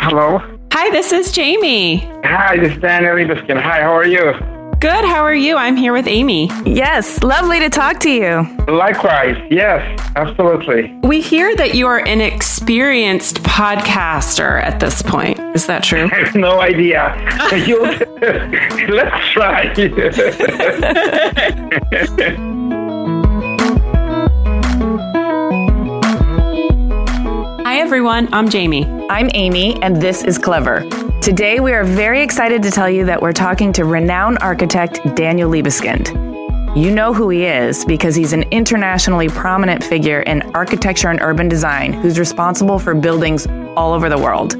Hello. Hi, this is Jaime. Hi, this is Daniel Libeskind. Hi, how are you? Good, how are you? I'm here with Amy. Yes, lovely to talk to you. Likewise. Yes, absolutely. We hear that you are an experienced podcaster at this point. Is that true? I have no idea. You, let's try. Hi, everyone. I'm Jaime. I'm Amy, and this is Clever. Today, we are very excited to tell you that we're talking to renowned architect Daniel Libeskind. You know who he is because he's an internationally prominent figure in architecture and urban design who's responsible for buildings all over the world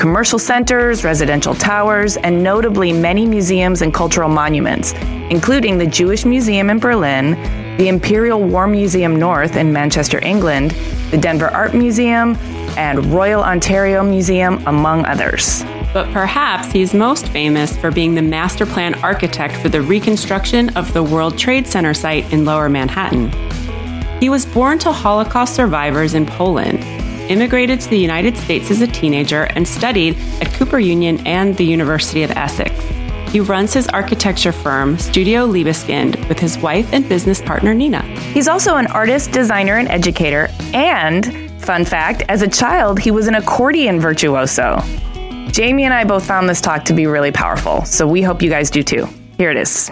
commercial centers, residential towers, and notably many museums and cultural monuments, including the Jewish Museum in Berlin, the Imperial War Museum North in Manchester, England, the Denver Art Museum, and Royal Ontario Museum, among others. But perhaps he's most famous for being the master plan architect for the reconstruction of the World Trade Center site in Lower Manhattan. He was born to Holocaust survivors in Poland, immigrated to the United States as a teenager, and studied at Cooper Union and the University of Essex. He runs his architecture firm, Studio Libeskind, with his wife and business partner Nina. He's also an artist, designer, and educator. And, fun fact, as a child, he was an accordion virtuoso. Jaime and I both found this talk to be really powerful, so we hope you guys do too. Here it is.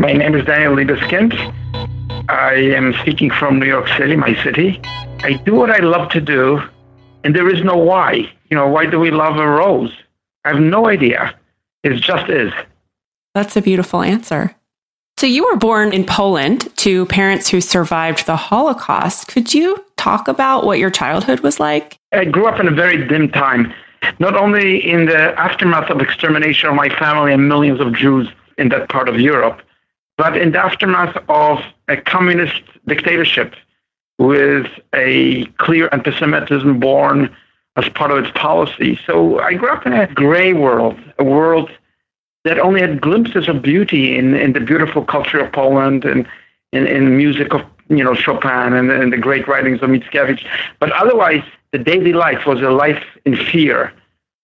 My name is Daniel Libeskind. I am speaking from New York City, my city. I do what I love to do, and there is no why. You know, why do we love a rose? I have no idea. It just is. That's a beautiful answer. So, you were born in Poland to parents who survived the Holocaust. Could you talk about what your childhood was like? I grew up in a very dim time, not only in the aftermath of extermination of my family and millions of Jews in that part of Europe, but in the aftermath of a communist dictatorship with a clear anti-Semitism born as part of its policy. So I grew up in a gray world, a world that only had glimpses of beauty in, in the beautiful culture of Poland and in, in music of you know Chopin and, and the great writings of Mickiewicz. But otherwise, the daily life was a life in fear,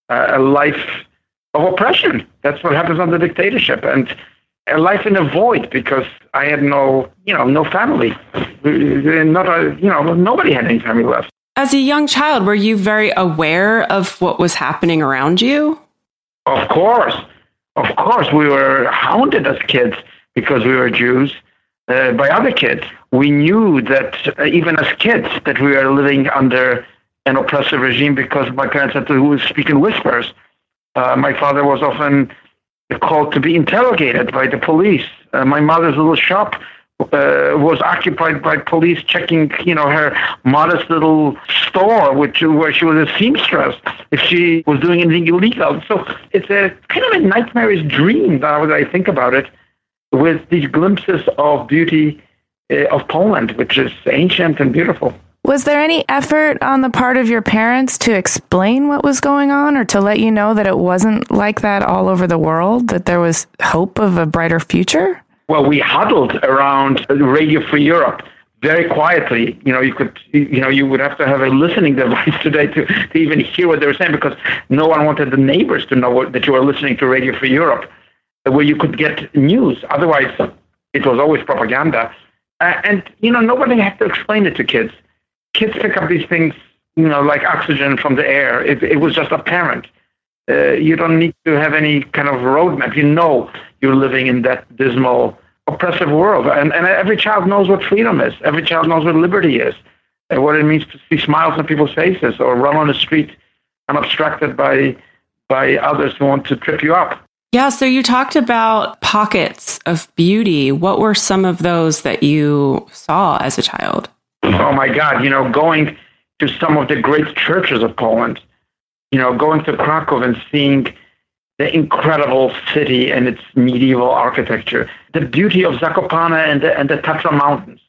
uh, a life of oppression. That's what happens under dictatorship, and a life in a void because I had no, you know, no family. Not a, you know, nobody had any family left. As a young child, were you very aware of what was happening around you? Of course, of course, we were hounded as kids because we were Jews uh, by other kids. We knew that uh, even as kids that we were living under an oppressive regime because my parents had to speak in whispers. Uh, my father was often called to be interrogated by the police. Uh, my mother's little shop uh, was occupied by police checking, you know, her modest little store, which where she was a seamstress, if she was doing anything illegal. So it's a kind of a nightmarish dream now that I think about it, with these glimpses of beauty uh, of Poland, which is ancient and beautiful. Was there any effort on the part of your parents to explain what was going on or to let you know that it wasn't like that all over the world, that there was hope of a brighter future? Well, we huddled around Radio Free Europe very quietly. You know, you could, you know, you would have to have a listening device today to, to even hear what they were saying because no one wanted the neighbors to know what, that you were listening to Radio Free Europe. where you could get news. Otherwise, it was always propaganda. Uh, and, you know, nobody had to explain it to kids. Kids pick up these things, you know, like oxygen from the air. It, it was just apparent. Uh, you don't need to have any kind of roadmap. You know you're living in that dismal, oppressive world. And, and every child knows what freedom is. Every child knows what liberty is and what it means to see smiles on people's faces or run on the street unobstructed by by others who want to trip you up. Yeah, so you talked about pockets of beauty. What were some of those that you saw as a child? Oh my God, you know, going to some of the great churches of Poland, you know, going to Krakow and seeing the incredible city and its medieval architecture, the beauty of Zakopane and the, and the Tatra Mountains,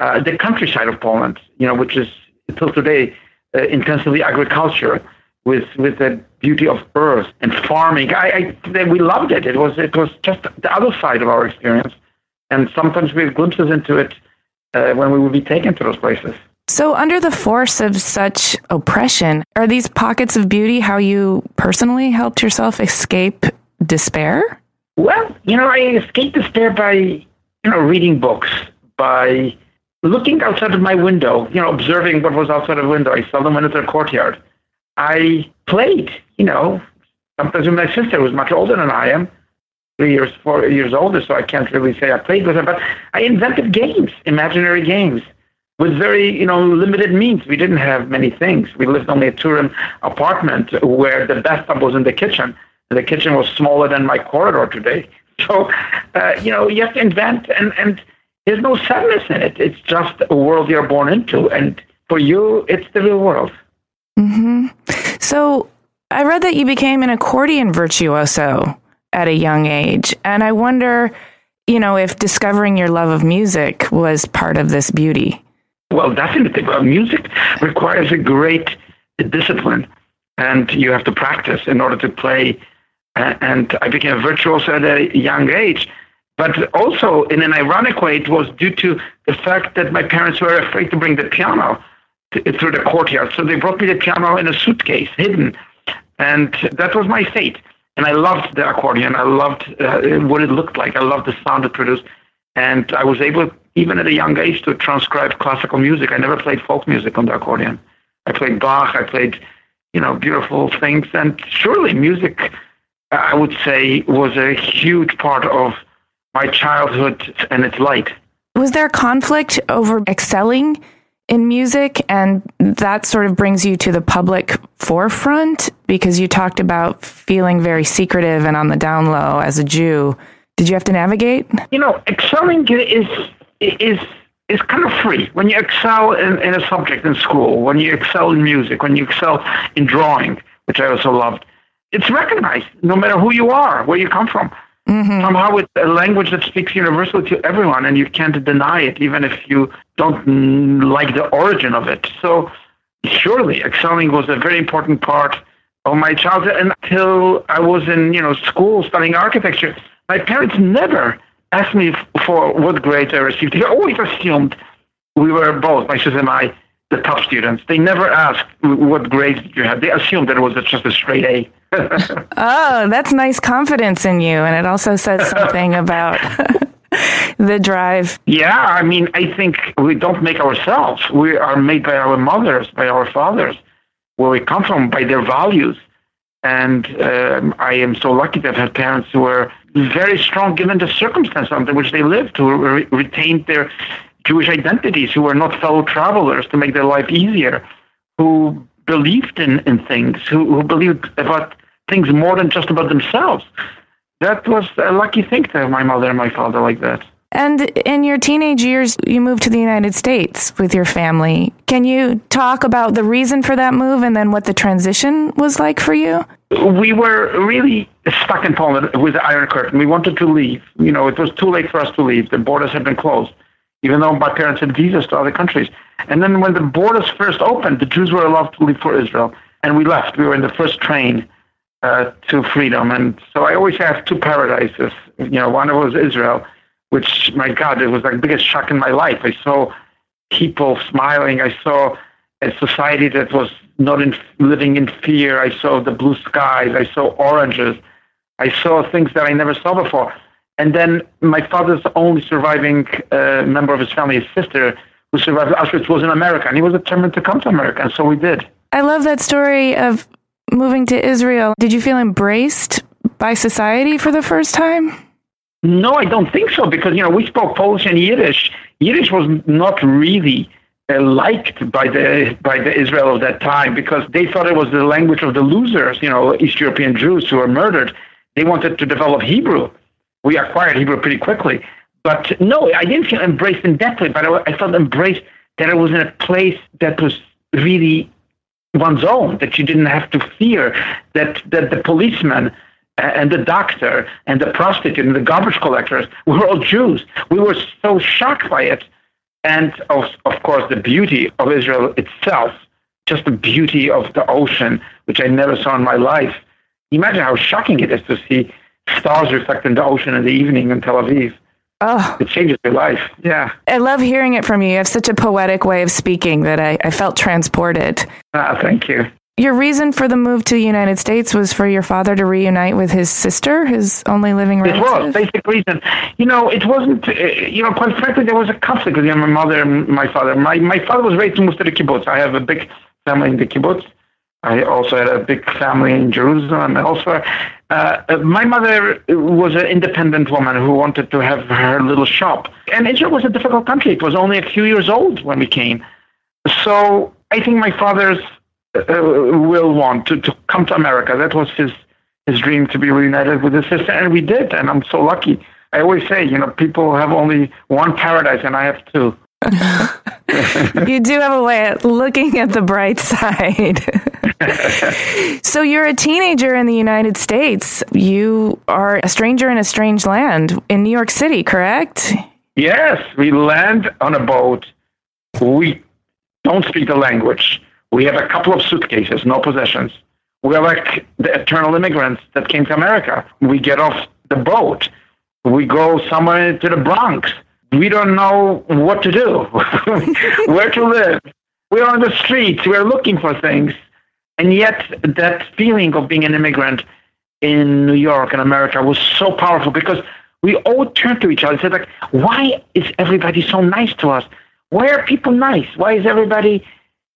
uh, the countryside of Poland, you know, which is until today uh, intensively agriculture with with the beauty of earth and farming. I, I we loved it. It was it was just the other side of our experience, and sometimes we have glimpses into it uh, when we would be taken to those places. So, under the force of such oppression, are these pockets of beauty how you personally helped yourself escape despair? Well, you know, I escaped despair by you know reading books, by looking outside of my window, you know, observing what was outside of the window. I seldom went into the courtyard. I played, you know, sometimes with my sister, who was much older than I am, three years, four years older, so I can't really say I played with her, but I invented games, imaginary games, with very, you know, limited means. We didn't have many things. We lived only a two-room apartment where the bathtub was in the kitchen, the kitchen was smaller than my corridor today. So, uh, you know, you have to invent, and, and there's no sadness in it. It's just a world you're born into, and for you, it's the real world. Mm-hmm. So I read that you became an accordion virtuoso at a young age. And I wonder, you know, if discovering your love of music was part of this beauty. Well, definitely. Music requires a great discipline, and you have to practice in order to play. And I became a virtuoso at a young age. But also, in an ironic way, it was due to the fact that my parents were afraid to bring the piano through the courtyard. So they brought me the piano in a suitcase, hidden. And that was my fate. And I loved the accordion. I loved uh, what it looked like. I loved the sound it produced. And I was able, even at a young age, to transcribe classical music. I never played folk music on the accordion. I played Bach. I played, you know, beautiful things. And surely music, I would say, was a huge part of my childhood and its light. Was there conflict over excelling in music and that sort of brings you to the public forefront because you talked about feeling very secretive and on the down low as a Jew. Did you have to navigate? You know, excelling is is is kind of free. When you excel in, in a subject in school, when you excel in music, when you excel in drawing, which I also loved, it's recognized no matter who you are, where you come from. Mm-hmm. Somehow it's a language that speaks universally to everyone, and you can't deny it, even if you don't like the origin of it. So, surely, excelling was a very important part of my childhood until I was in, you know, school studying architecture. My parents never asked me for what grades I received. They always assumed we were both, my sister and I, the top students. They never asked what grades you had. They assumed that it was just a straight A. oh, that's nice confidence in you. And it also says something about the drive. Yeah, I mean, I think we don't make ourselves. We are made by our mothers, by our fathers, where we come from, by their values. And um, I am so lucky to have had parents who were very strong given the circumstance under which they lived, who re- retained their Jewish identities, who were not fellow travelers to make their life easier, who believed in, in things, who, who believed about things more than just about themselves. That was a lucky thing to have my mother and my father like that. And in your teenage years, you moved to the United States with your family. Can you talk about the reason for that move and then what the transition was like for you? We were really stuck in Poland with the Iron Curtain. We wanted to leave. You know, it was too late for us to leave. The borders had been closed even though my parents had visas to other countries. And then when the borders first opened, the Jews were allowed to leave for Israel, and we left. We were in the first train uh, to freedom. And so I always have two paradises. You know, one of was Israel, which, my God, it was like the biggest shock in my life. I saw people smiling. I saw a society that was not in, living in fear. I saw the blue skies. I saw oranges. I saw things that I never saw before. And then my father's only surviving uh, member of his family, his sister, who survived Auschwitz, was in America, and he was determined to come to America, and so we did. I love that story of moving to Israel. Did you feel embraced by society for the first time? No, I don't think so, because you know we spoke Polish and Yiddish. Yiddish was not really uh, liked by the by the Israel of that time because they thought it was the language of the losers, you know, East European Jews who were murdered. They wanted to develop Hebrew. We acquired Hebrew pretty quickly. But no, I didn't feel embraced in that way, but I, felt embraced that I was in a place that was really one's own, that you didn't have to fear, that, that the policeman uh, and the doctor and the prostitute and the garbage collectors were all Jews. We were so shocked by it. And of, of course, the beauty of Israel itself, just the beauty of the ocean, which I never saw in my life. Imagine how shocking it is to see stars reflect in the ocean in the evening in Tel Aviv. Oh, It changes your life. Yeah. I love hearing it from you. You have such a poetic way of speaking that I, I felt transported. Ah, thank you. Your reason for the move to the United States was for your father to reunite with his sister, his only living relative. It was basic reason. You know, it wasn't. Uh, you know, quite frankly, there was a conflict between my mother and my father. My my father was ready to move to the kibbutz. I have a big family in the kibbutz. I also had a big family in Jerusalem and elsewhere. Uh, uh, my mother was an independent woman who wanted to have her little shop. And Israel was a difficult country. It was only a few years old when we came. So I think my father's uh, will want to, to come to America. That was his his dream to be reunited with his sister, and we did. And I'm so lucky. I always say, you know, people have only one paradise, and I have two. you do have a way of looking at the bright side. so you're a teenager in the United States. You are a stranger in a strange land in New York City, correct? Yes, we land on a boat. We don't speak the language. We have a couple of suitcases, no possessions. We're like the eternal immigrants that came to America. We get off the boat. We go somewhere to the Bronx. We don't know what to do, where to live. We're on the streets. We're looking for things. And yet, that feeling of being an immigrant in New York and America was so powerful because we all turned to each other and said, like, why is everybody so nice to us? Why are people nice? Why is everybody,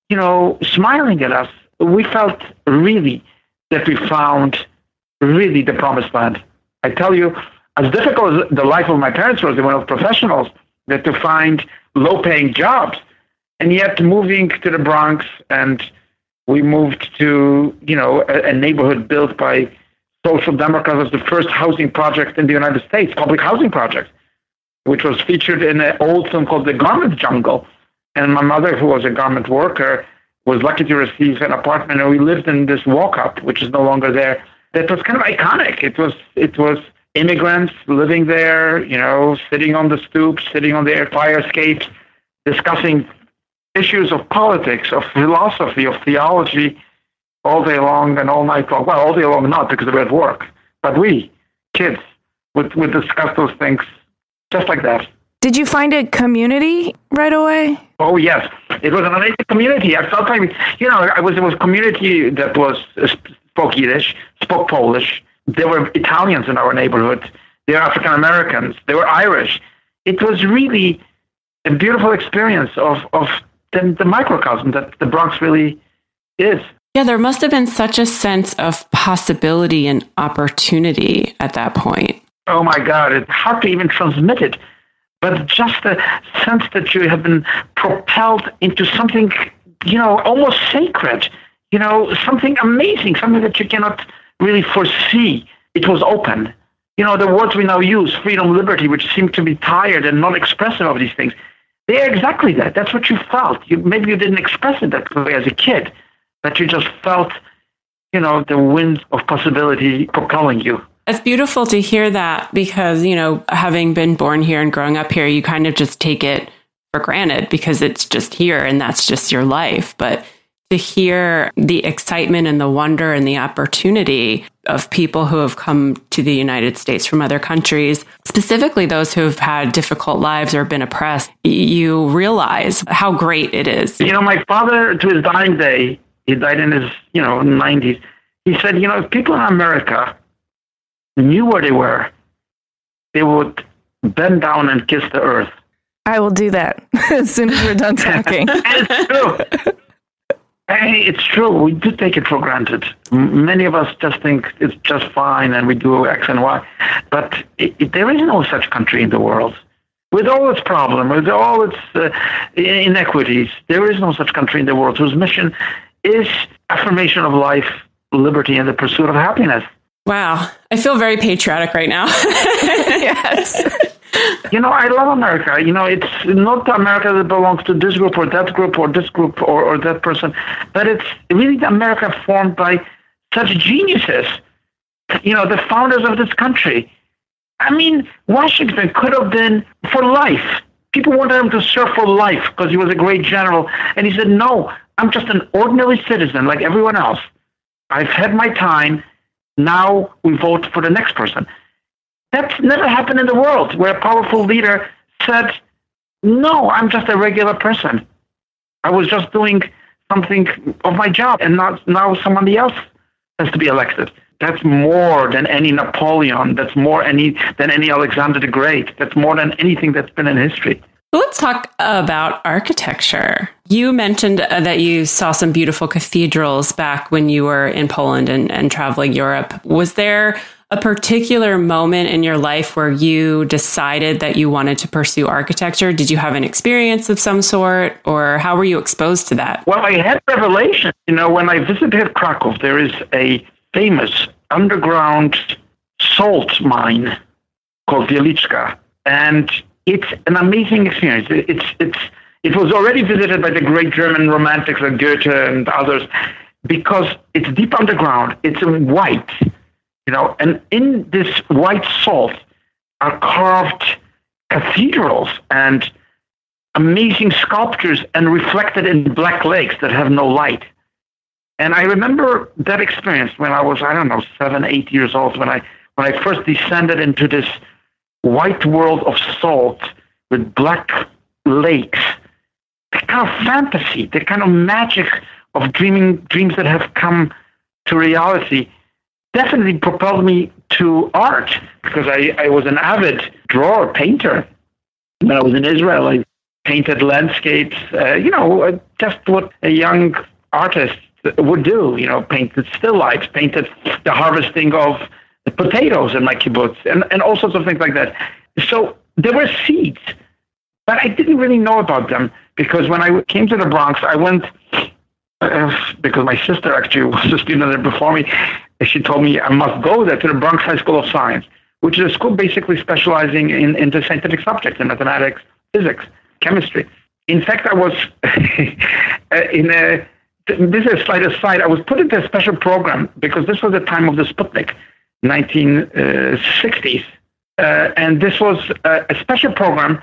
you know, smiling at us? We felt really that we found really the promised land. I tell you, as difficult as the life of my parents was, they were professionals, that to find low paying jobs. And yet moving to the Bronx and we moved to, you know, a, a neighborhood built by social democrats as the first housing project in the United States, public housing project, which was featured in an old film called The Garment Jungle. And my mother, who was a garment worker, was lucky to receive an apartment, and we lived in this walk-up, which is no longer there. That was kind of iconic. It was it was immigrants living there, you know, sitting on the stoop, sitting on their fire escapes, discussing issues of politics, of philosophy, of theology, all day long and all night long. Well, all day long not because they were at work, but we, kids, would, would discuss those things just like that. Did you find a community right away? Oh yes, it was an amazing community. I felt like you know, I was it was a community that was uh, spoke Yiddish, spoke Polish. There were Italians in our neighborhood. There were African Americans. There were Irish. It was really a beautiful experience of of the, the microcosm that the Bronx really is. Yeah, there must have been such a sense of possibility and opportunity at that point. Oh my God, it's hard to even transmit it. But just the sense that you have been propelled into something, you know, almost sacred, you know, something amazing, something that you cannot really foresee. It was open. You know, the words we now use, freedom, liberty, which seem to be tired and not expressive of these things, they are exactly that. That's what you felt. You, maybe you didn't express it that way as a kid, but you just felt, you know, the wind of possibility propelling you. It's beautiful to hear that because, you know, having been born here and growing up here, you kind of just take it for granted because it's just here and that's just your life. But to hear the excitement and the wonder and the opportunity of people who have come to the United States from other countries, specifically those who have had difficult lives or been oppressed, you realize how great it is. You know, my father, to his dying day, he died in his, you know, 90s. He said, you know, if people in America knew where they were, they would bend down and kiss the earth. I will do that as soon as we're done talking. it's true. Hey, it's true. We do take it for granted. Many of us just think it's just fine and we do X and Y. But it, it, there is no such country in the world. With all its problems, with all its uh, inequities, there is no such country in the world whose mission is affirmation of life, liberty, and the pursuit of happiness. Wow. I feel very patriotic right now. yes. You know, I love America. You know, it's not America that belongs to this group or that group or this group or, or that person, but it's really the America formed by such geniuses. You know, the founders of this country. I mean, Washington could have been for life. People wanted him to serve for life because he was a great general. And he said, No, I'm just an ordinary citizen like everyone else. I've had my time. Now we vote for the next person. That's never happened in the world where a powerful leader said, No, I'm just a regular person. I was just doing something of my job, and not now somebody else has to be elected. That's more than any Napoleon. That's more any than any Alexander the Great. That's more than anything that's been in history. Let's talk about architecture. You mentioned uh, that you saw some beautiful cathedrals back when you were in Poland and, and traveling Europe. Was there a particular moment in your life where you decided that you wanted to pursue architecture? Did you have an experience of some sort, or how were you exposed to that? Well, I had revelation. You know, when I visited Krakow, there is a famous underground salt mine called Wieliczka, and it's an amazing experience. It's it's it was already visited by the great German romantics like Goethe and others because it's deep underground. It's white you know, and in this white salt are carved cathedrals and amazing sculptures and reflected in black lakes that have no light. And I remember that experience when I was, I don't know, seven, eight years old, when I when I first descended into this white world of salt with black lakes. The kind of fantasy, the kind of magic of dreaming dreams that have come to reality definitely propelled me to art because I, I was an avid drawer, painter. When I was in Israel, I painted landscapes, uh, you know, uh, just what a young artist would do, you know, painted still lifes, painted the harvesting of potatoes in my kibbutz, and, and all sorts of things like that. So there were seeds, but I didn't really know about them because when I came to the Bronx, I went uh, because my sister actually was a student there before me she told me I must go there to the Bronx High School of Science, which is a school basically specializing in, in the scientific subjects, in mathematics, physics, chemistry. In fact, I was in a, this is a slight aside, I was put into a special program because this was the time of the Sputnik, 1960s. Uh, and this was a, a special program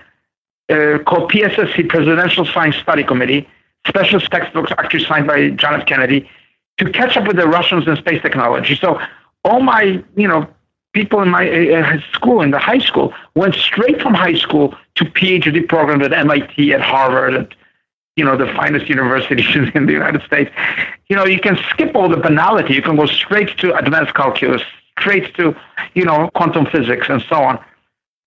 uh, called PSSC, Presidential Science Study Committee, special textbooks actually signed by John F. Kennedy, to catch up with the Russians in space technology. So all my, you know, people in my uh, school, in the high school, went straight from high school to PhD programs at MIT, at Harvard, at you know the finest universities in the United States. You know, you can skip all the banality. You can go straight to advanced calculus, straight to you know quantum physics, and so on.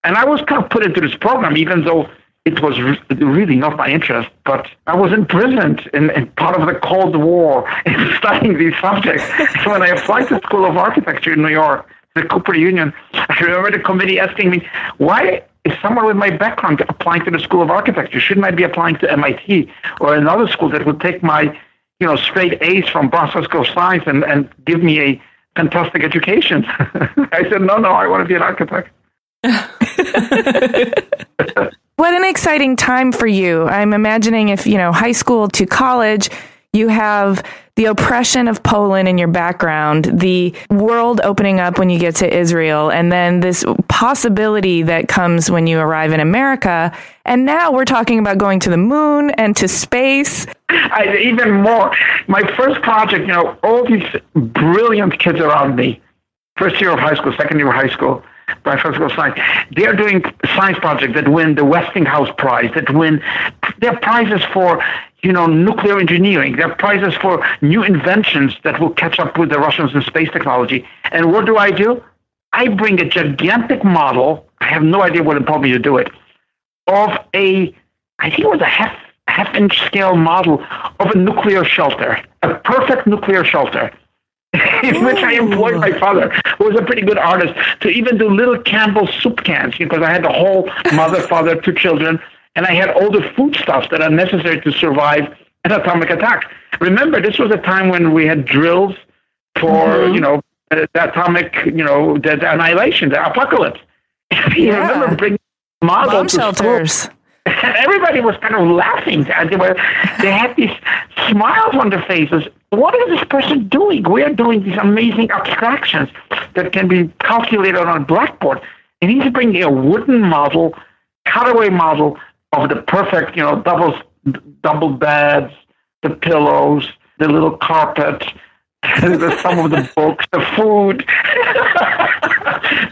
And I was kind of put into this program, even though it was re- really not my interest, but I was imprisoned in, in part of the Cold War in studying these subjects. so when I applied to School of Architecture in New York, the Cooper Union, I remember the committee asking me, why is someone with my background applying to the School of Architecture? Shouldn't I be applying to MIT or another school that would take my, you know, straight A's from Boston School of Science and, and give me a fantastic education? I said, no, no, I want to be an architect. What an exciting time for you. I'm imagining if, you know, high school to college, you have the oppression of Poland in your background, the world opening up when you get to Israel, and then this possibility that comes when you arrive in America. And now we're talking about going to the moon and to space. I, even more. My first project, you know, all these brilliant kids around me, first year of high school, second year of high school, by physical science. They're doing science projects that win the Westinghouse Prize, that win, they're prizes for, you know, nuclear engineering. They're prizes for new inventions that will catch up with the Russians in space technology. And what do I do? I bring a gigantic model. I have no idea what impelled me to do it. Of a, I think it was a half half inch scale model of a nuclear shelter, a perfect nuclear shelter. in which I employed my father, who was a pretty good artist, to even do little Campbell soup cans because I had the whole mother, father, two children, and I had all the foodstuffs that are necessary to survive an atomic attack. Remember, this was a time when we had drills for, mm-hmm. you know, the, atomic, you know, the, the, annihilation, the apocalypse. you yeah. remember bringing models Bomb shelters. School and everybody was kind of laughing. They were, they had these smiles on their faces. What is this person doing? We are doing these amazing abstractions that can be calculated on a blackboard, and he's bringing a wooden model, cutaway model of the perfect, you know, double double beds, the pillows, the little carpet, some of the books, the food.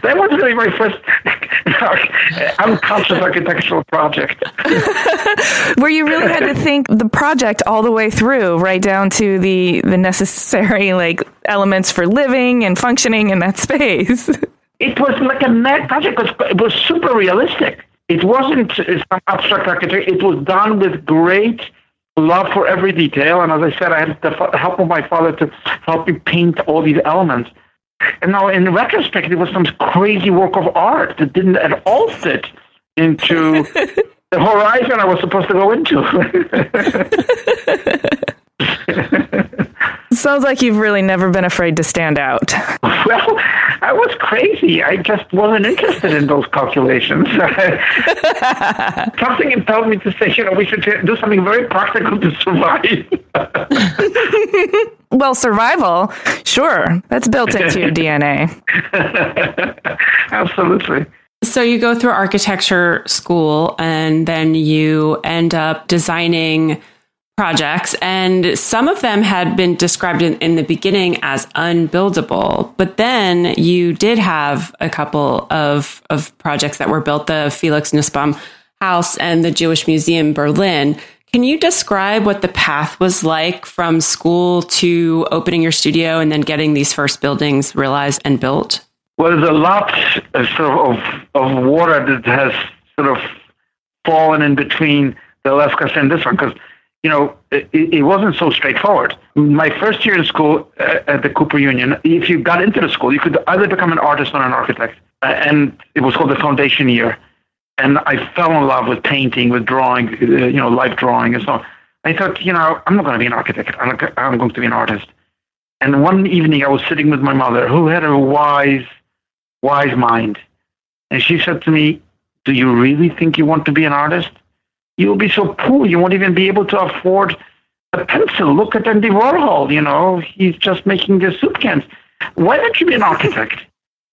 that was really my first unconscious architectural project. Where you really had to think the project all the way through, right down to the the necessary like elements for living and functioning in that space. It was like a mad project because it was super realistic. It wasn't uh, some abstract architecture. It was done with great love for every detail. And as I said, I had the help of my father to help me paint all these elements. And now, in retrospect, it was some crazy work of art that didn't at all fit into the horizon I was supposed to go into. Sounds like you've really never been afraid to stand out. Well, I was crazy. I just wasn't interested in those calculations. something impelled me to say, you know, we should do something very practical to survive. well, survival, sure, that's built into your DNA. Absolutely. So you go through architecture school and then you end up designing projects, and some of them had been described in, in, the beginning as unbuildable. But then you did have a couple of, of projects that were built the Felix Nussbaum House and the Jewish Museum Berlin. Can you describe what the path was like from school to opening your studio and then getting these first buildings realized and built? Well, there's a lot uh, of, sort of, of water that has sort of fallen in between the last question and this one because you know, it, it, wasn't so straightforward. My first year in school uh, at the Cooper Union, if you got into the school, you could either become an artist or an architect. Uh, and it was called the foundation year. And I fell in love with painting, with drawing, uh, you know, life drawing and so on. I thought, you know, I'm not going to be an architect. I'm, I'm going to be an artist. And one evening I was sitting with my mother, who had a wise, wise mind. And she said to me, Do you really think you want to be an artist? You'll be so poor you won't even be able to afford a pencil. Look at Andy Warhol, you know, he's just making the soup cans. Why don't you be an architect?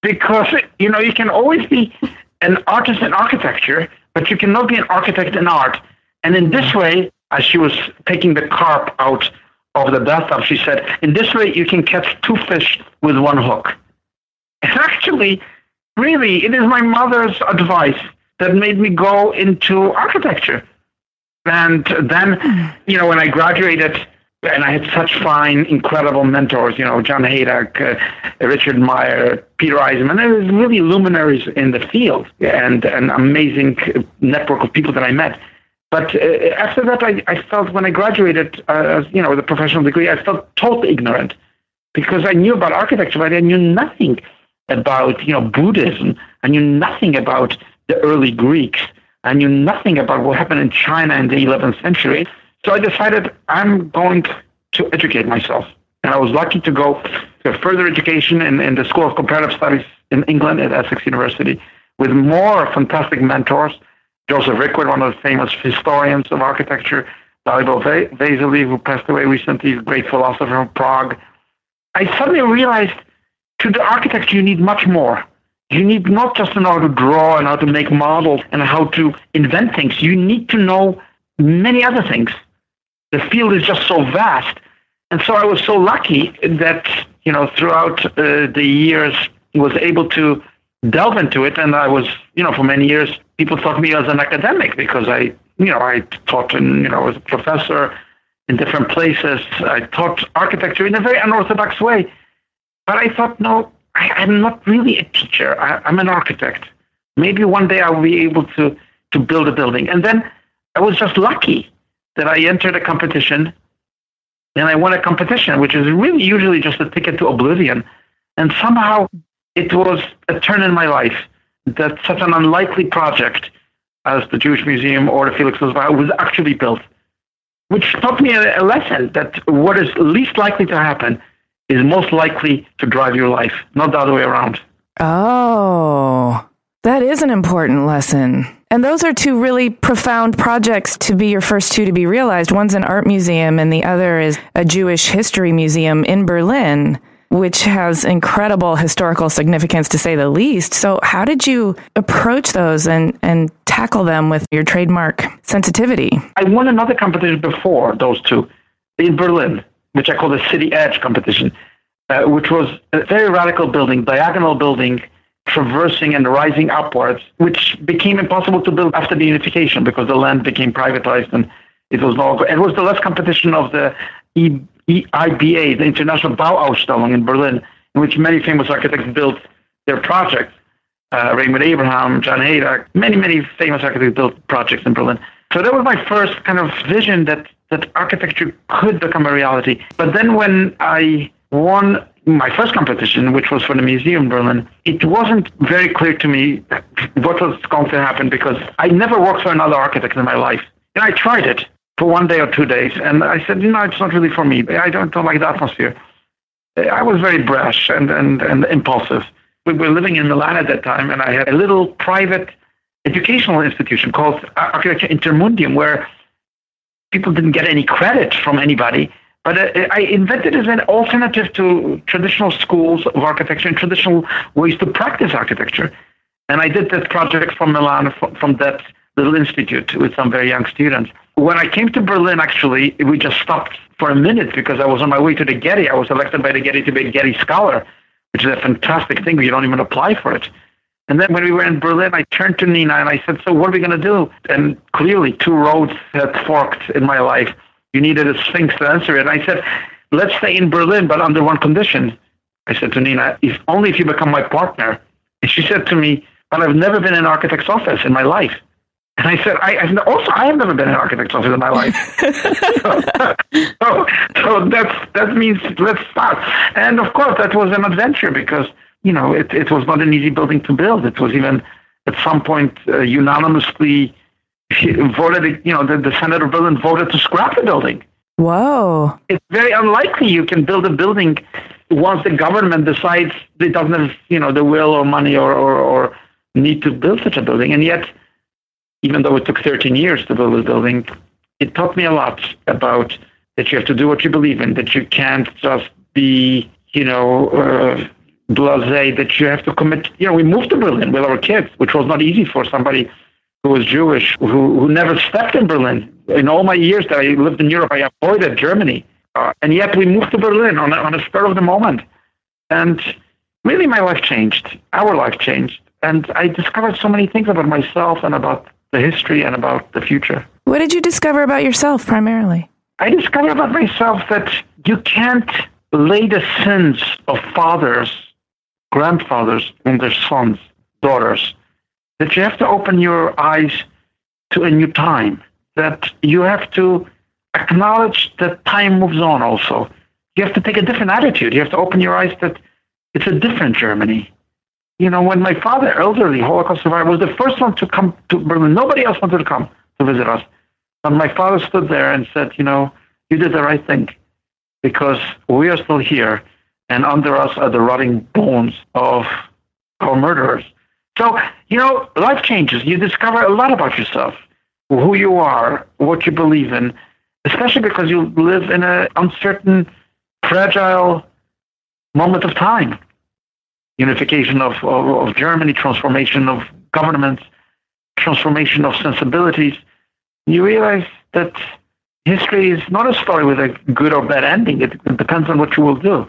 Because, you know, you can always be an artist in architecture, but you cannot be an architect in art. And in this way, as she was taking the carp out of the bathtub, she said, in this way, you can catch two fish with one hook. And actually, really, it is my mother's advice that made me go into architecture and then, you know, when I graduated, and I had such fine, incredible mentors, you know, John Hejduk, uh, Richard Meier, Peter Eisenman. There was really luminaries in the field and an amazing network of people that I met. But uh, after that, I, I felt when I graduated, uh, you know, with a professional degree, I felt totally ignorant because I knew about architecture, but I knew nothing about, you know, Buddhism. I knew nothing about the early Greeks. I knew nothing about what happened in China in the 11th century. So I decided I'm going to educate myself. And I was lucky to go to further education in, in the School of Comparative Studies in England at Essex University with more fantastic mentors. Joseph Rykwert, one of the famous historians of architecture, Dalibor Vesely, who passed away recently, a great philosopher from Prague. I suddenly realized to the architecture you need much more. You need not just to know how to draw and how to make models and how to invent things. You need to know many other things. The field is just so vast. And so I was so lucky that, you know, throughout uh, the years, was able to delve into it. And I was, you know, for many years, people thought me as an academic because I, you know, I taught in, you know, as a professor in different places. I taught architecture in a very unorthodox way. But I thought, no, I, am not really a teacher. I, I'm an architect. Maybe one day I'll be able to to build a building. And then I was just lucky that I entered a competition and I won a competition, which is really usually just a ticket to oblivion. And somehow it was a turn in my life that such an unlikely project as the Jewish Museum or the Felix Roosevelt was actually built, which taught me a, a lesson that what is least likely to happen is most likely to drive your life, not the other way around. Oh, that is an important lesson. And those are two really profound projects to be your first two to be realized. One's an art museum, and the other is a Jewish history museum in Berlin, which has incredible historical significance to say the least. So, how did you approach those and, and tackle them with your trademark sensitivity? I won another competition before those two in Berlin, which I call the City Edge competition, uh, which was a very radical building, diagonal building traversing and rising upwards, which became impossible to build after the unification because the land became privatized and it was no It was the last competition of the e- EIBA, the International Bauausstellung in Berlin, in which many famous architects built their projects. Uh, Raimund Abraham, Jan Hejduk, many, many famous architects built projects in Berlin. So that was my first kind of vision that, that architecture could become a reality. But then when I won my first competition, which was for the museum in Berlin, it wasn't very clear to me what was going to happen because I never worked for another architect in my life. And I tried it for one day or two days, and I said, you know, it's not really for me. I don't, don't like the atmosphere. I was very brash and, and, and impulsive. We were living in Milan at that time, and I had a little private educational institution called Architecture Intermundium, where people didn't get any credit from anybody but uh, I invented as an alternative to traditional schools of architecture and traditional ways to practice architecture. And I did that project from Milan, from that little institute with some very young students. When I came to Berlin, actually, we just stopped for a minute because I was on my way to the Getty. I was elected by the Getty to be a Getty Scholar, which is a fantastic thing. You don't even apply for it. And then when we were in Berlin, I turned to Nina and I said, So what are we going to do? And clearly, two roads had forked in my life. You needed a sphinx to answer it. And I said, let's stay in Berlin, but under one condition. I said to Nina, if only if you become my partner. And she said to me, but I've never been in an architect's office in my life. And I said, I, I also I have never been in an architect's office in my life. so, so, so that's that means let's start. And of course, that was an adventure because you know it, it was not an easy building to build. It was even at some point uh, unanimously voted, you know, the, the Senate of Berlin voted to scrap the building. Whoa. It's very unlikely you can build a building once the government decides it doesn't have, you know, the will or money or, or, or need to build such a building. And yet, even though it took 13 years to build this building, it taught me a lot about that you have to do what you believe in, that you can't just be, you know, uh, blase, that you have to commit. You know, we moved to Berlin with our kids, which was not easy for somebody who was Jewish, who, who never stepped in Berlin. In all my years that I lived in Europe, I avoided Germany. Uh, and yet we moved to Berlin on a, on a spur of the moment. And really, my life changed. Our life changed. And I discovered so many things about myself and about the history and about the future. What did you discover about yourself primarily? I discovered about myself that you can't lay the sins of fathers, grandfathers and their sons, daughters that you have to open your eyes to a new time, that you have to acknowledge that time moves on also. You have to take a different attitude. You have to open your eyes that it's a different Germany. You know, when my father, elderly Holocaust survivor, was the first one to come to Berlin, nobody else wanted to come to visit us. But my father stood there and said, you know, you did the right thing because we are still here and under us are the rotting bones of our murderers. So, you know, life changes. You discover a lot about yourself, who you are, what you believe in, especially because you live in an uncertain, fragile moment of time. Unification of, of, of Germany, transformation of governments, transformation of sensibilities. You realize that history is not a story with a good or bad ending. It, it depends on what you will do.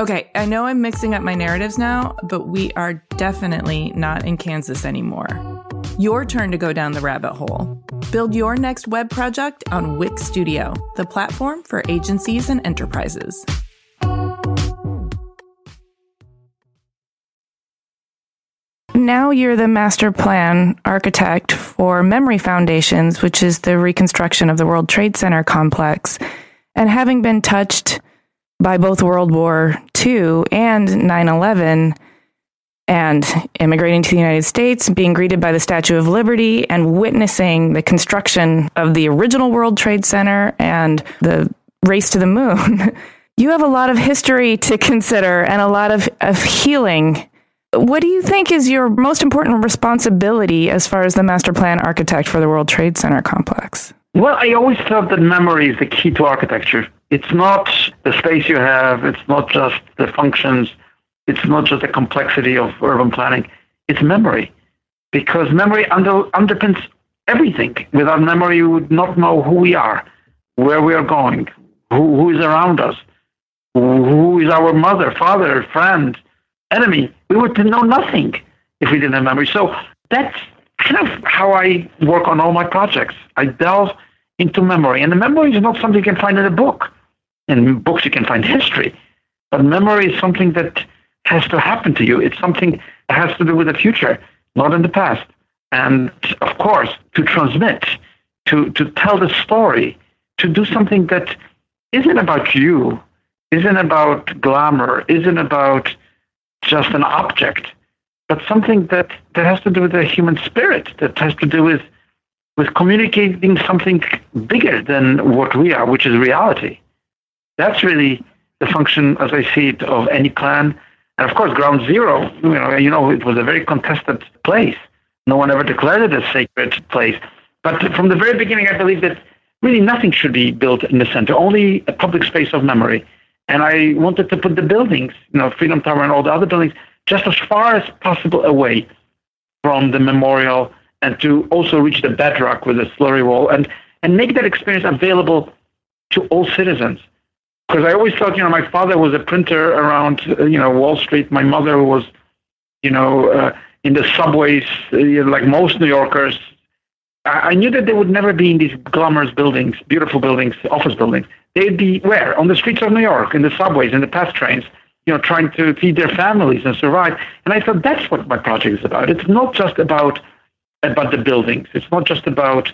Okay, I know I'm mixing up my narratives now, but we are definitely not in Kansas anymore. Your turn to go down the rabbit hole. Build your next web project on Wix Studio, the platform for agencies and enterprises. now you're the master plan architect for Memory Foundations, which is the reconstruction of the World Trade Center complex. And having been touched by both World War II and 9 11, and immigrating to the United States, being greeted by the Statue of Liberty, and witnessing the construction of the original World Trade Center and the race to the moon. you have a lot of history to consider and a lot of, of healing. What do you think is your most important responsibility as far as the master plan architect for the World Trade Center complex? Well, I always felt that memory is the key to architecture. It's not the space you have, it's not just the functions, it's not just the complexity of urban planning, it's memory. Because memory under, underpins everything. Without memory, you would not know who we are, where we are going, who, who is around us, who is our mother, father, friend, enemy. We would know nothing if we didn't have memory. So that's kind of how I work on all my projects. I delve into memory. And the memory is not something you can find in a book. In books, you can find history. But memory is something that has to happen to you. It's something that has to do with the future, not in the past. And of course, to transmit, to, to tell the story, to do something that isn't about you, isn't about glamour, isn't about just an object, but something that, that has to do with the human spirit, that has to do with with communicating something bigger than what we are, which is reality. That's really the function, as I see it, of any plan. And of course, Ground Zero, you know, you know, it was a very contested place. No one ever declared it a sacred place. But from the very beginning, I believe that really nothing should be built in the center, only a public space of memory. And I wanted to put the buildings, you know, Freedom Tower and all the other buildings, just as far as possible away from the memorial and to also reach the bedrock with the slurry wall and, and make that experience available to all citizens. Because I always thought, you know, my father was a printer around, you know, Wall Street. My mother was, you know, uh, in the subways, uh, like most New Yorkers. I, I knew that they would never be in these glamorous buildings, beautiful buildings, office buildings. They'd be where? On the streets of New York, in the subways, in the fast trains, you know, trying to feed their families and survive. And I thought that's what my project is about. It's not just about about the buildings. It's not just about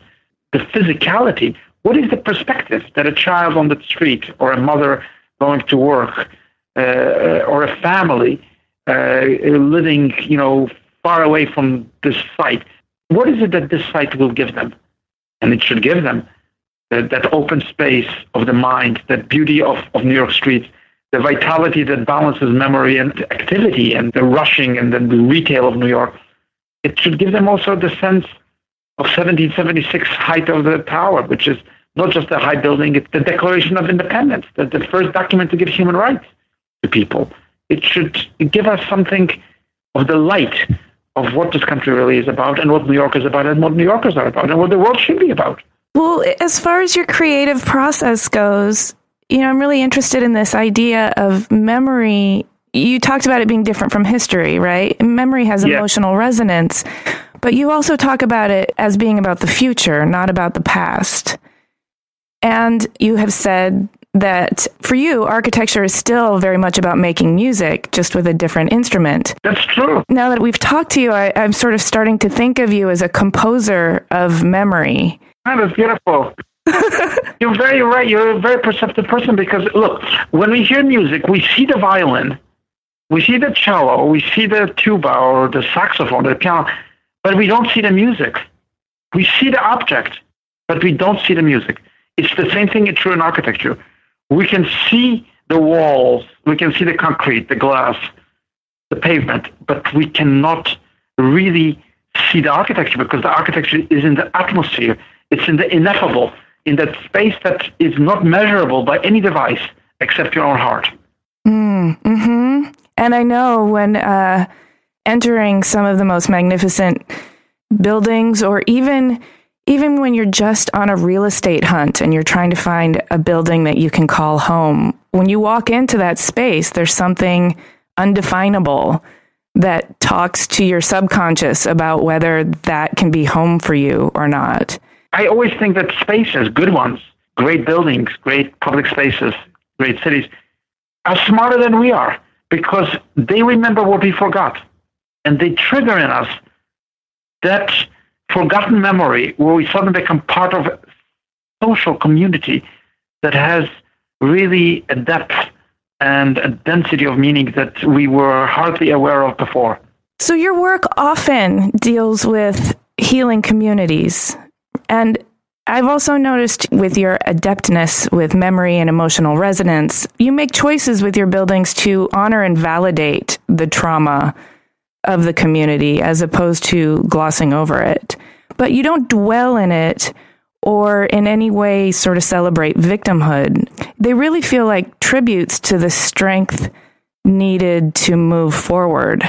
the physicality. What is the perspective that a child on the street or a mother going to work uh, or a family uh, living, you know, far away from this site, what is it that this site will give them? And it should give them that, that open space of the mind, that beauty of, of New York streets, the vitality that balances memory and activity and the rushing and then the retail of New York it should give them also the sense of 1776 height of the tower, which is not just a high building, it's the Declaration of Independence, the, the first document to give human rights to people. It should give us something of the light of what this country really is about and what New York is about and what New Yorkers are about and what the world should be about. Well, as far as your creative process goes, you know, I'm really interested in this idea of memory you talked about it being different from history, right? Memory has yeah. emotional resonance, but you also talk about it as being about the future, not about the past. And you have said that for you, architecture is still very much about making music, just with a different instrument. That's true. Now that we've talked to you, I, am sort of starting to think of you as a composer of memory. That is beautiful. You're very right. You're a very perceptive person because, look, when we hear music, we see the violin, we see the cello, we see the tuba or the saxophone, the piano, but we don't see the music. We see the object, but we don't see the music. It's the same thing true in architecture. We can see the walls, we can see the concrete, the glass, the pavement, but we cannot really see the architecture because the architecture is in the atmosphere. It's in the ineffable, in that space that is not measurable by any device except your own heart. Mm, hmm and I know when uh, entering some of the most magnificent buildings, or even even when you're just on a real estate hunt and you're trying to find a building that you can call home, when you walk into that space, there's something undefinable that talks to your subconscious about whether that can be home for you or not. I always think that spaces, good ones, great buildings, great public spaces, great cities, are smarter than we are because they remember what we forgot. And they trigger in us that forgotten memory where we suddenly become part of a social community that has really a depth and a density of meaning that we were hardly aware of before. So, your work often deals with healing communities. And I've also noticed with your adeptness with memory and emotional resonance, you make choices with your buildings to honor and validate the trauma of the community as opposed to glossing over it. But you don't dwell in it or in any way sort of celebrate victimhood. They really feel like tributes to the strength needed to move forward.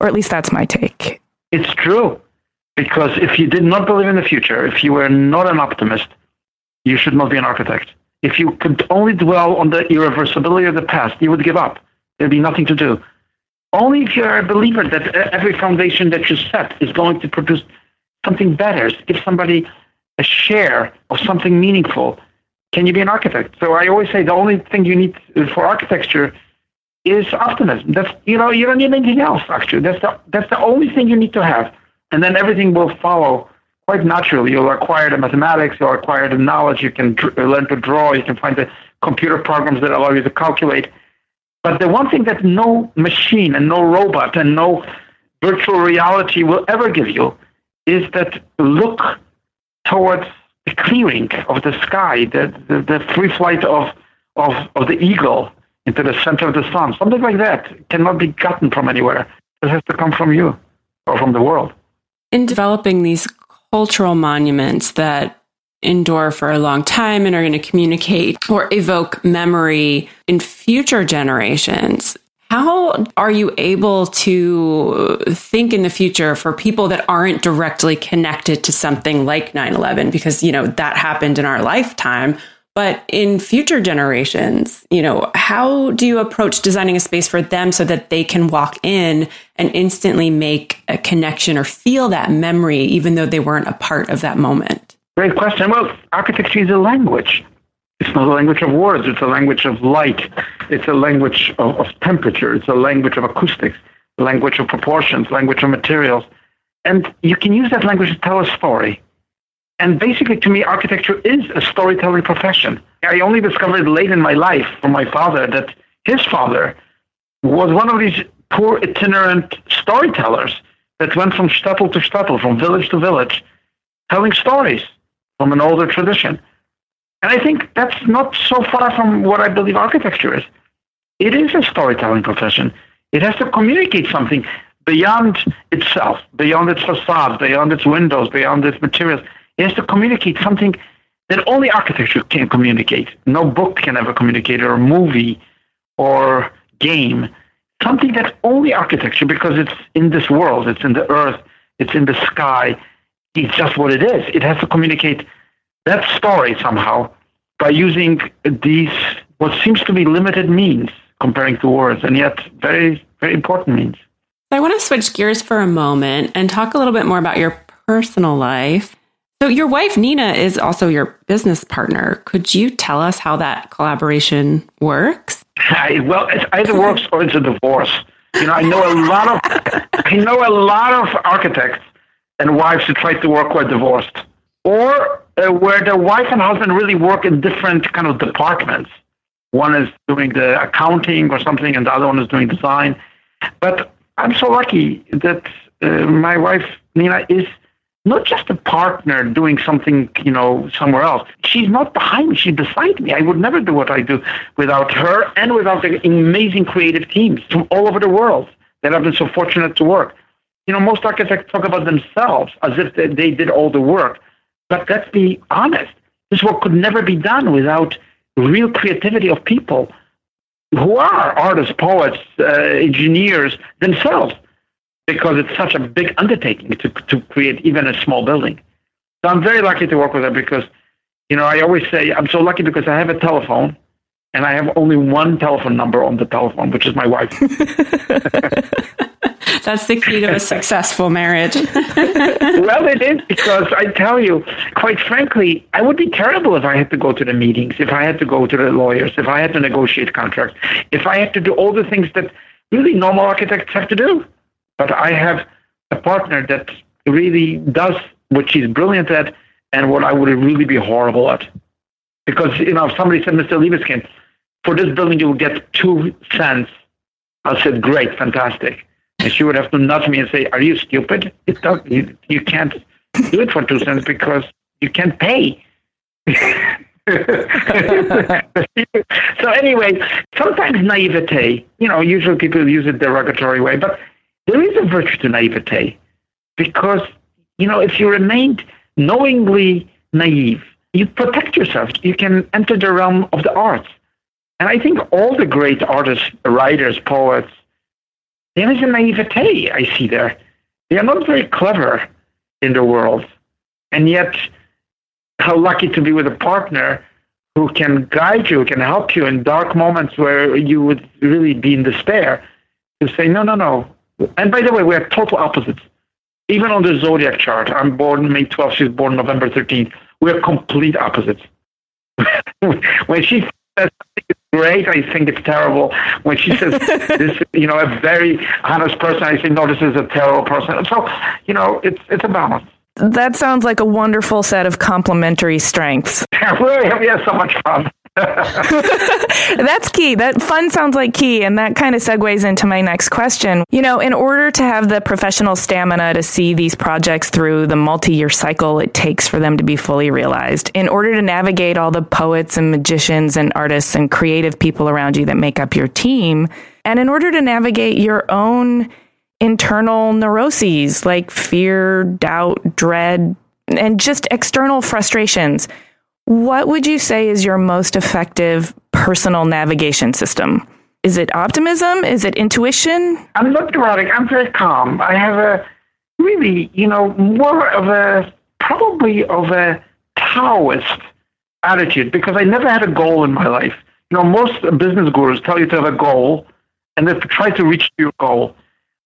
Or at least that's my take. It's true. Because if you did not believe in the future, if you were not an optimist, you should not be an architect. If you could only dwell on the irreversibility of the past, you would give up. There'd be nothing to do. Only if you're a believer that every foundation that you set is going to produce something better, give somebody a share of something meaningful, can you be an architect? So I always say the only thing you need for architecture is optimism. That's you know you don't need anything else actually. That's the that's the only thing you need to have and then everything will follow quite naturally. You'll acquire the mathematics, you'll acquire the knowledge, you can learn to draw, you can find the computer programs that allow you to calculate. But the one thing that no machine and no robot and no virtual reality will ever give you is that look towards the clearing of the sky, the, the, the free flight of, of, of the eagle into the center of the sun. Something like that cannot be gotten from anywhere. It has to come from you or from the world in developing these cultural monuments that endure for a long time and are going to communicate or evoke memory in future generations. How are you able to think in the future for people that aren't directly connected to something like 9/11 because you know that happened in our lifetime but in future generations, you know, how do you approach designing a space for them so that they can walk in and instantly make a connection or feel that memory, even though they weren't a part of that moment? Great question. Well, architecture is a language. It's not a language of words. It's a language of light. It's a language of, of temperature. It's a language of acoustics, language of proportions, language of materials. And you can use that language to tell a story. And basically, to me, architecture is a storytelling profession. I only discovered late in my life from my father that his father was one of these poor itinerant storytellers that went from shtetl to shtetl, from village to village, telling stories from an older tradition. And I think that's not so far from what I believe architecture is. It is a storytelling profession. It has to communicate something beyond itself, beyond its facade, beyond its windows, beyond its materials. It has to communicate something that only architecture can communicate. No book can ever communicate, or movie, or game. Something that only architecture, because it's in this world, it's in the earth, it's in the sky, it's just what it is. It has to communicate that story somehow by using these, what seems to be limited means comparing to words, and yet very, very important means. I want to switch gears for a moment and talk a little bit more about your personal life. So, your wife, Nina, is also your business partner. Could you tell us how that collaboration works? I, well, it either works or it's a divorce. You know, I know a lot of I know a lot of architects and wives who try to work who are divorced, or uh, where the wife and husband really work in different kind of departments. One is doing the accounting or something, and the other one is doing design. But I'm so lucky that uh, my wife Nina is not just a partner doing something, you know, somewhere else. She's not behind me. She's beside me. I would never do what I do without her and without the amazing creative teams from all over the world that I've been so fortunate to work. You know, most architects talk about themselves as if they, they did all the work. But let's be honest. This work could never be done without real creativity of people who are artists, poets, uh, engineers themselves because it's such a big undertaking to, to create even a small building. So I'm very lucky to work with her because, you know, I always say I'm so lucky because I have a telephone and I have only one telephone number on the telephone, which is my wife. That's the key to a successful marriage. well, it is because I tell you, quite frankly, I would be terrible if I had to go to the meetings, if I had to go to the lawyers, if I had to negotiate contracts, if I had to do all the things that really normal architects have to do. But I have a partner that really does what she's brilliant at and what I would really be horrible at. Because, you know, if somebody said, Mr. Libeskind, for this building you will get two cents. I said, great, fantastic. and she would have to nudge me and say, "Are you stupid? It does, you, you can't do it for two cents because you can't pay." so anyway, sometimes naivete, you know, usually people use it derogatory way, but there is a virtue to naivete because, you know, if you remain knowingly naive, you protect yourself. You can enter the realm of the arts. And I think all the great artists, writers, poets, there is a naivete I see there. They are not very clever in the world. And yet, how lucky to be with a partner who can guide you, can help you in dark moments where you would really be in despair, to say, no, no, no. And by the way, we're total opposites. Even on the zodiac chart, I'm born May 12th, she's born November 13th. We're complete opposites. when she says it's great, I think it's terrible. When she says this, you know, a very honest person, I say, no, this is a terrible person. So, you know, it's it's a balance. That sounds like a wonderful set of complementary strengths. we have so much fun. That's key. That fun sounds like key. And that kind of segues into my next question. You know, in order to have the professional stamina to see these projects through the multi year cycle it takes for them to be fully realized, in order to navigate all the poets and magicians and artists and creative people around you that make up your team, and in order to navigate your own internal neuroses like fear, doubt, dread, and just external frustrations. What would you say is your most effective personal navigation system? Is it optimism? Is it intuition? I'm not neurotic. I'm very calm. I have a really, you know, more of a probably of a Taoist attitude because I never had a goal in my life. You know, most business gurus tell you to have a goal and then try to reach your goal.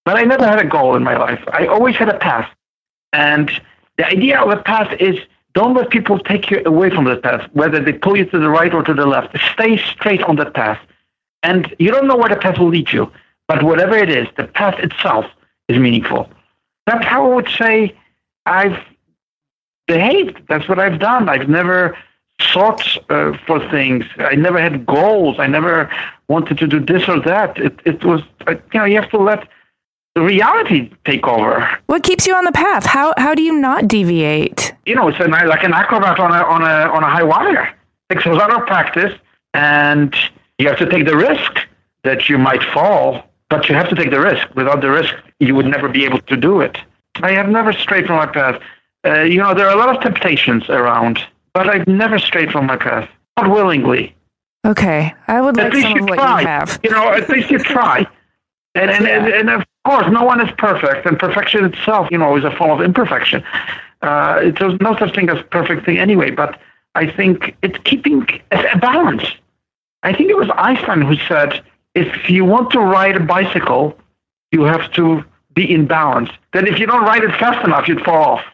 But I never had a goal in my life. I always had a path. And the idea of a path is don't let people take you away from the path, whether they pull you to the right or to the left. Stay straight on that path. And you don't know where the path will lead you, but whatever it is, the path itself is meaningful. That's how I would say I've behaved. That's what I've done. I've never sought uh, for things. I never had goals. I never wanted to do this or that. It, it was, uh, you know, you have to let the reality take over. What keeps you on the path? How how do you not deviate? You know, it's an, like an acrobat on a on a on a high wire. It takes a lot of practice, and you have to take the risk that you might fall. But you have to take the risk. Without the risk, you would never be able to do it. I have never strayed from my path. Uh, you know, there are a lot of temptations around, but I've never strayed from my path. Not willingly. Okay, I would like some of what try. you have. You know, at least you try. And, and, and, and, of course, no one is perfect, and perfection itself, you know, is a form of imperfection. Uh, there's no such thing as perfect thing anyway, but I think it's keeping a balance. I think it was Einstein who said, if you want to ride a bicycle, you have to be in balance. Then if you don't ride it fast enough, you'd fall off.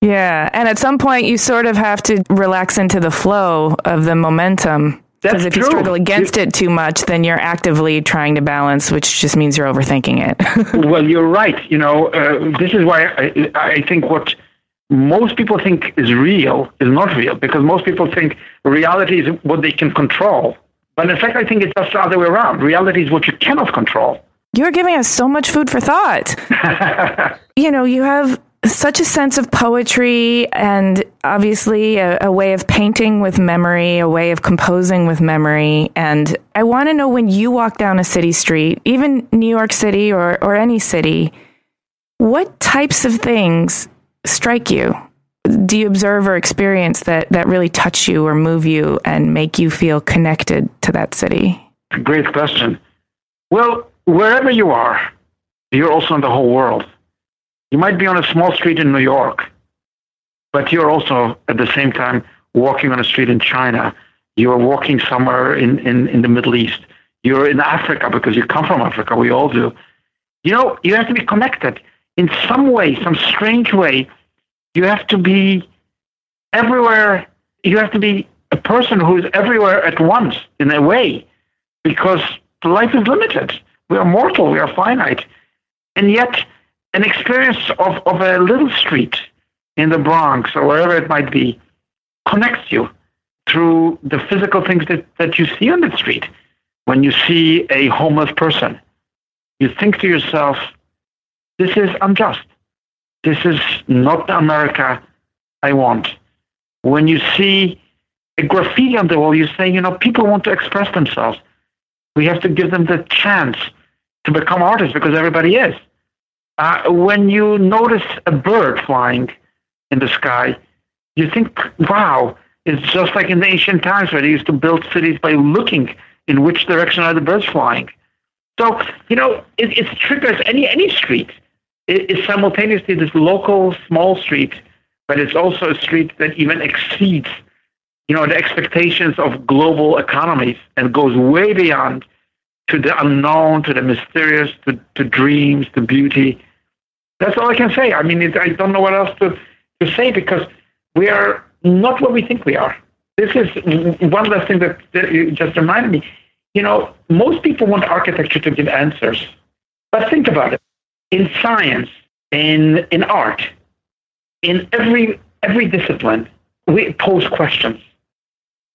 Yeah, and at some point, you sort of have to relax into the flow of the momentum. Because if true. you struggle against you, it too much, then you're actively trying to balance, which just means you're overthinking it. well, you're right. You know, uh, this is why I, I think what most people think is real is not real, because most people think reality is what they can control. But in fact, I think it's just the other way around. Reality is what you cannot control. You're giving us so much food for thought. you know, you have such a sense of poetry and obviously a, a, way of painting with memory, a way of composing with memory. And I want to know when you walk down a city street, even New York City or, or any city, what types of things strike you? Do you observe or experience that, that really touch you or move you and make you feel connected to that city? Great question. Well, wherever you are, you're also in the whole world. You might be on a small street in New York, but you're also at the same time walking on a street in China. You're walking somewhere in, in, in the Middle East. You're in Africa because you come from Africa. We all do. You know, you have to be connected in some way, some strange way. You have to be everywhere. You have to be a person who is everywhere at once in a way because life is limited. We are mortal. We are finite. And yet, an experience of, of a little street in the Bronx or wherever it might be connects you through the physical things that, that you see on the street. When you see a homeless person, you think to yourself, this is unjust. This is not the America I want. When you see a graffiti on the wall, you say, you know, people want to express themselves. We have to give them the chance to become artists because everybody is. Uh, when you notice a bird flying in the sky, you think, wow, it's just like in the ancient times where they used to build cities by looking in which direction are the birds flying. So, you know, it, it triggers any, any street. It, it's simultaneously this local small street, but it's also a street that even exceeds, you know, the expectations of global economies and goes way beyond to the unknown, to the mysterious, to, to dreams, to beauty. That's all I can say. I mean, it, I don't know what else to, to say because we are not what we think we are. This is one last thing that, that just reminded me. You know, most people want architecture to give answers, but think about it. In science, in in art, in every every discipline, we pose questions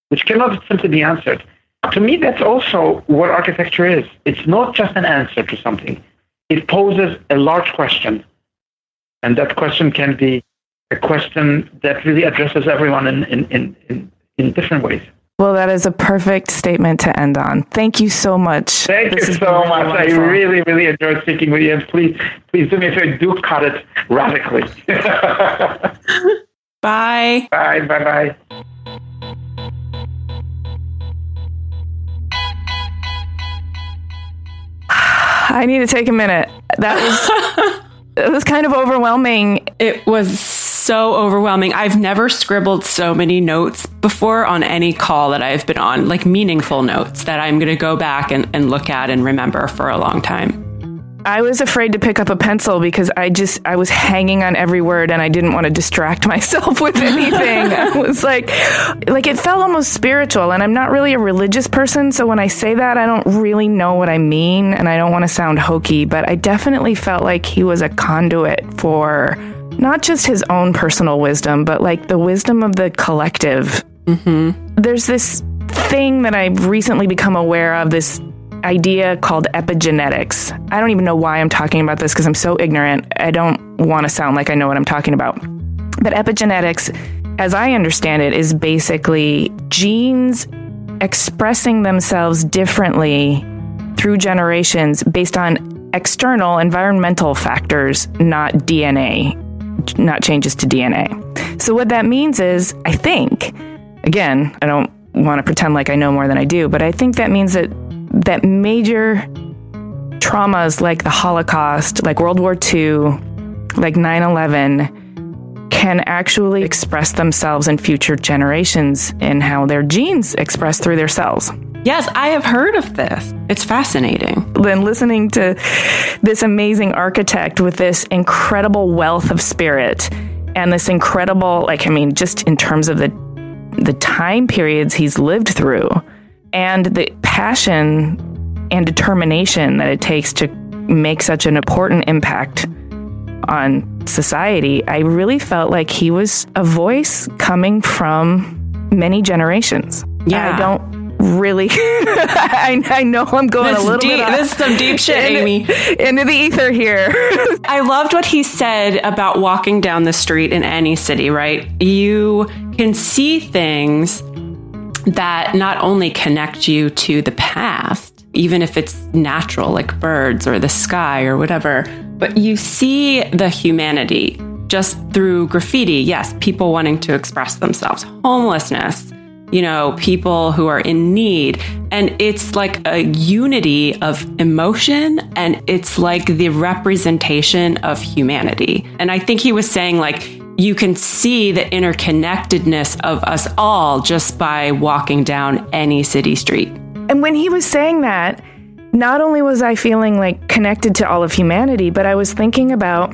which cannot simply be answered. To me, that's also what architecture is. It's not just an answer to something. It poses a large question, and that question can be a question that really addresses everyone in, in, in, in, in different ways. Well, that is a perfect statement to end on. Thank you so much. Thank this you so really much. Wonderful. I really, really enjoyed speaking with you. And please, please do me a favor, do cut it radically. bye. Bye. Bye. Bye. I need to take a minute. That was it was kind of overwhelming. It was so overwhelming. I've never scribbled so many notes before on any call that I've been on, like meaningful notes that I'm going to go back and, and look at and remember for a long time. I was afraid to pick up a pencil because I just I was hanging on every word and I didn't want to distract myself with anything. I was like like it felt almost spiritual and I'm not really a religious person so when I say that I don't really know what I mean and I don't want to sound hokey but I definitely felt like he was a conduit for not just his own personal wisdom, but like the wisdom of the collective. Mm-hmm. There's this thing that I've recently become aware of this idea called epigenetics. I don't even know why I'm talking about this because I'm so ignorant. I don't want to sound like I know what I'm talking about. But epigenetics, as I understand it, is basically genes expressing themselves differently through generations based on external environmental factors, not DNA not changes to DNA. So, what that means is, I think, again, I don't want to pretend like I know more than I do, but I think that means that that major traumas like the Holocaust, like World War II, like 9 11, can actually express themselves in future generations in how their genes express through their cells. Yes, I have heard of this. It's fascinating. Then listening to this amazing architect with this incredible wealth of spirit and this incredible, like, I mean, just in terms of the the time periods he's lived through and the passion and determination that it takes to make such an important impact on society, I really felt like he was a voice coming from many generations. Yeah. I don't really I, I, know I'm going this a little deep, bit This is some deep shit, Amy. Into the ether here. I loved what he said about walking down the street in any city, right? You can see things that not only connect you to the past, even if it's natural, like birds or the sky or whatever, but you see the humanity just through graffiti. Yes, people wanting to express themselves, homelessness, you know, people who are in need. And it's like a unity of emotion and it's like the representation of humanity. And I think he was saying, like, you can see the interconnectedness of us all just by walking down any city street. And when he was saying that, not only was I feeling like connected to all of humanity, but I was thinking about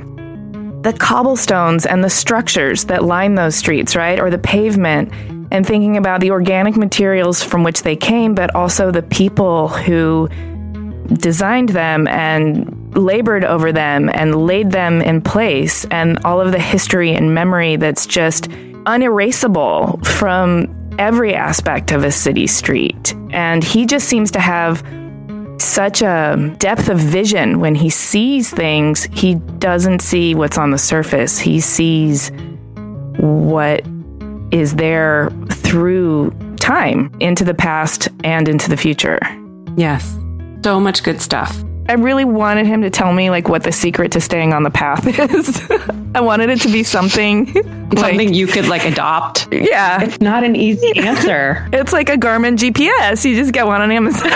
the cobblestones and the structures that line those streets, right? Or the pavement and thinking about the organic materials from which they came, but also the people who designed them and labored over them and laid them in place, and all of the history and memory that's just unerasable from every aspect of a city street. And he just seems to have such a depth of vision when he sees things. He doesn't see what's on the surface. He sees what is there through time into the past and into the future. Yes. So much good stuff. I really wanted him to tell me like what the secret to staying on the path is. I wanted it to be something something like, you could like adopt. yeah. It's not an easy answer. It's like a Garmin GPS. You just get one on Amazon. yeah,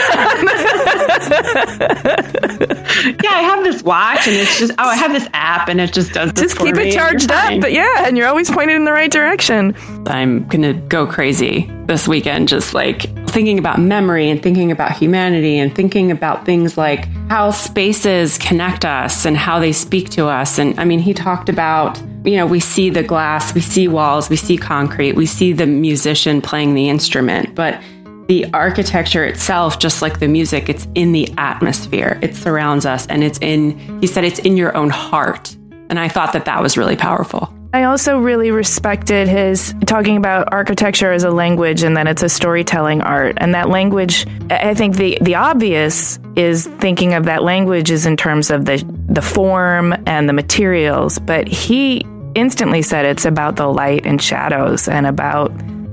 I have this watch and it's just oh, I have this app and it just does this just for keep me it charged up. But yeah, and you're always pointed in the right direction. I'm gonna go crazy this weekend, just like thinking about memory and thinking about humanity and thinking about things like how spaces connect us and how they speak to us. And I mean, he talked about, you know, we see the glass, we see walls, we see concrete, we see the musician playing the instrument, but the architecture itself, just like the music, it's in the atmosphere. It surrounds us and it's in, he said, it's in your own heart. And I thought that that was really powerful. I also really respected his talking about architecture as a language and that it's a storytelling art. And that language, I think the, the obvious is thinking of that language is in terms of the, the form and the materials. But he instantly said it's about the light and shadows and about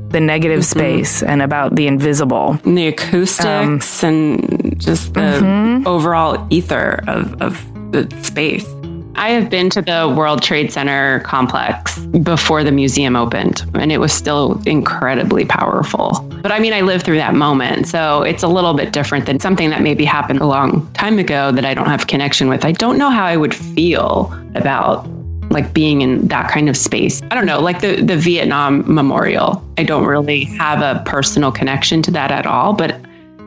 the negative mm-hmm. space and about the invisible. and the acoustics um, and just the mm-hmm. overall ether of, of the space. I have been to the World Trade Center complex before the museum opened, and it was still incredibly powerful. But I mean, I lived through that moment, so it's a little bit different than something that maybe happened a long time ago that I don't have connection with. I don't know how I would feel about like being in that kind of space. I don't know, like the the Vietnam Memorial. I don't really have a personal connection to that at all, but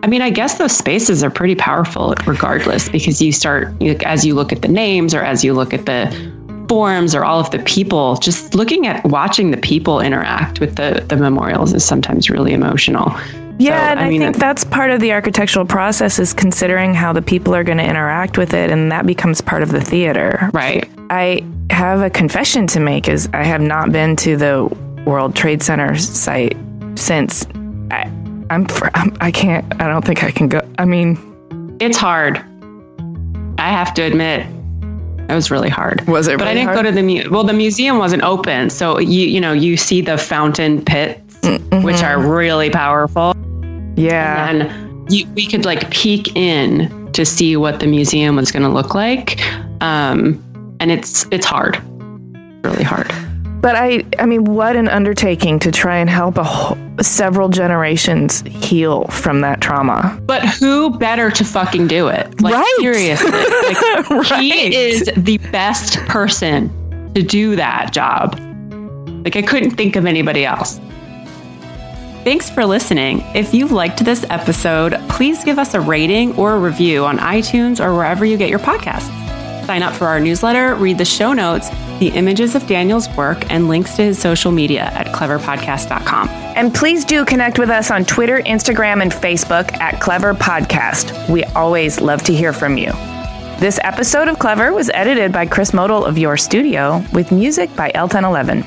I mean, I guess those spaces are pretty powerful regardless because you start as you look at the names or as you look at the forms or all of the people, just looking at watching the people interact with the the memorials is sometimes really emotional. Yeah, So, and I, think uh, that's part of the architectural process is considering how the people are going to interact with it, and that becomes part of the theater. right. I have a confession to make is I have not been to the World Trade Center site since I, I'm, I'm I can't I don't think I can go. I mean, It's hard. I have to admit, it was really hard. Was it But I didn't hard? go to the mu- well. The museum wasn't open, so you you know you see the fountain pits, mm, mm-hmm. which are really powerful, yeah, and you, we could like peek in to see what the museum was going to look like, um, and it's it's hard, really hard. but I I mean, what an undertaking to try and help a whole, several generations heal from that trauma. But who better to fucking do it? Like Right. seriously, like, Right. he is the best person to do that job. Like I couldn't think of anybody else. Thanks for listening. If you liked this episode, please give us a rating or a review on iTunes or wherever you get your podcasts. Sign up for our newsletter, read the show notes, the images of Daniel's work, and links to his social media at cleverpodcast.com. And please do connect with us on Twitter, Instagram, and Facebook at Clever Podcast. We always love to hear from you. This episode of Clever was edited by Chris Modl of Your Studio with music by El Ten Eleven.